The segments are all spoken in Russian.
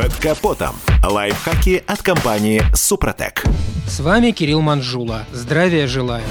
Под капотом. Лайфхаки от компании «Супротек». С вами Кирилл Манжула. Здравия желаю.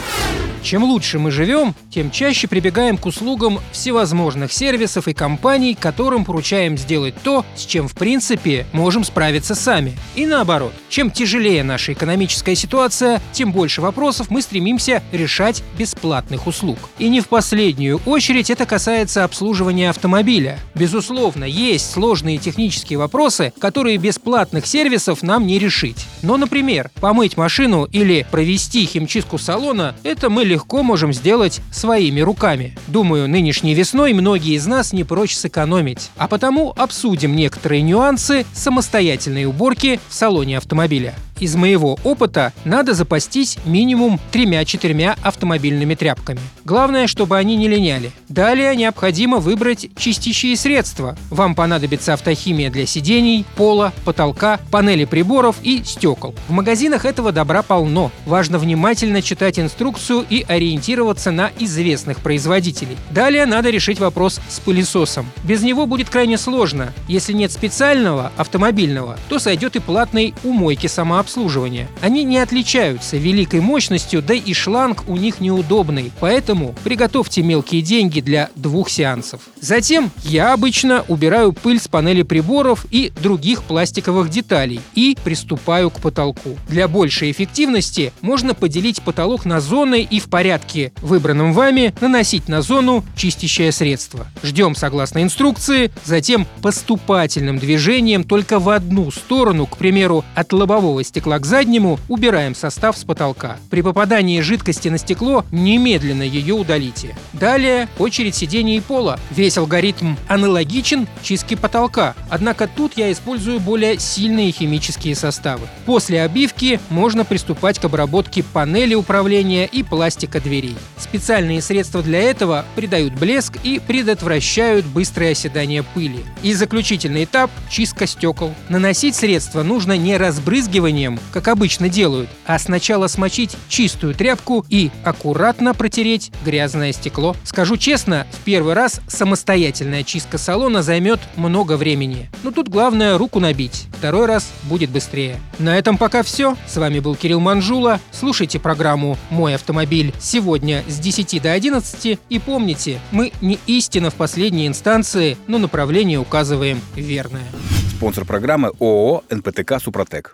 Чем лучше мы живем, тем чаще прибегаем к услугам всевозможных сервисов и компаний, которым поручаем сделать то, с чем в принципе можем справиться сами. И наоборот, чем тяжелее наша экономическая ситуация, тем больше вопросов мы стремимся решать бесплатных услуг. И не в последнюю очередь это касается обслуживания автомобиля. Безусловно, есть сложные технические вопросы, которые без платных сервисов нам не решить. Но, например, помыть машину или провести химчистку салона – это мы легко можем сделать своими руками. Думаю, нынешней весной многие из нас не прочь сэкономить. А потому обсудим некоторые нюансы самостоятельной уборки в салоне автомобиля из моего опыта надо запастись минимум тремя-четырьмя автомобильными тряпками. Главное, чтобы они не линяли. Далее необходимо выбрать чистящие средства. Вам понадобится автохимия для сидений, пола, потолка, панели приборов и стекол. В магазинах этого добра полно. Важно внимательно читать инструкцию и ориентироваться на известных производителей. Далее надо решить вопрос с пылесосом. Без него будет крайне сложно. Если нет специального автомобильного, то сойдет и платный у мойки самообслуживания обслуживания. Они не отличаются великой мощностью, да и шланг у них неудобный, поэтому приготовьте мелкие деньги для двух сеансов. Затем я обычно убираю пыль с панели приборов и других пластиковых деталей и приступаю к потолку. Для большей эффективности можно поделить потолок на зоны и в порядке, выбранном вами, наносить на зону чистящее средство. Ждем согласно инструкции, затем поступательным движением только в одну сторону, к примеру, от лобового стекла стекла к заднему, убираем состав с потолка. При попадании жидкости на стекло немедленно ее удалите. Далее очередь сидений и пола. Весь алгоритм аналогичен чистке потолка, однако тут я использую более сильные химические составы. После обивки можно приступать к обработке панели управления и пластика дверей. Специальные средства для этого придают блеск и предотвращают быстрое оседание пыли. И заключительный этап – чистка стекол. Наносить средства нужно не разбрызгиванием, мытьем, как обычно делают, а сначала смочить чистую тряпку и аккуратно протереть грязное стекло. Скажу честно, в первый раз самостоятельная чистка салона займет много времени. Но тут главное руку набить. Второй раз будет быстрее. На этом пока все. С вами был Кирилл Манжула. Слушайте программу «Мой автомобиль» сегодня с 10 до 11. И помните, мы не истина в последней инстанции, но направление указываем верное. Спонсор программы ООО «НПТК Супротек».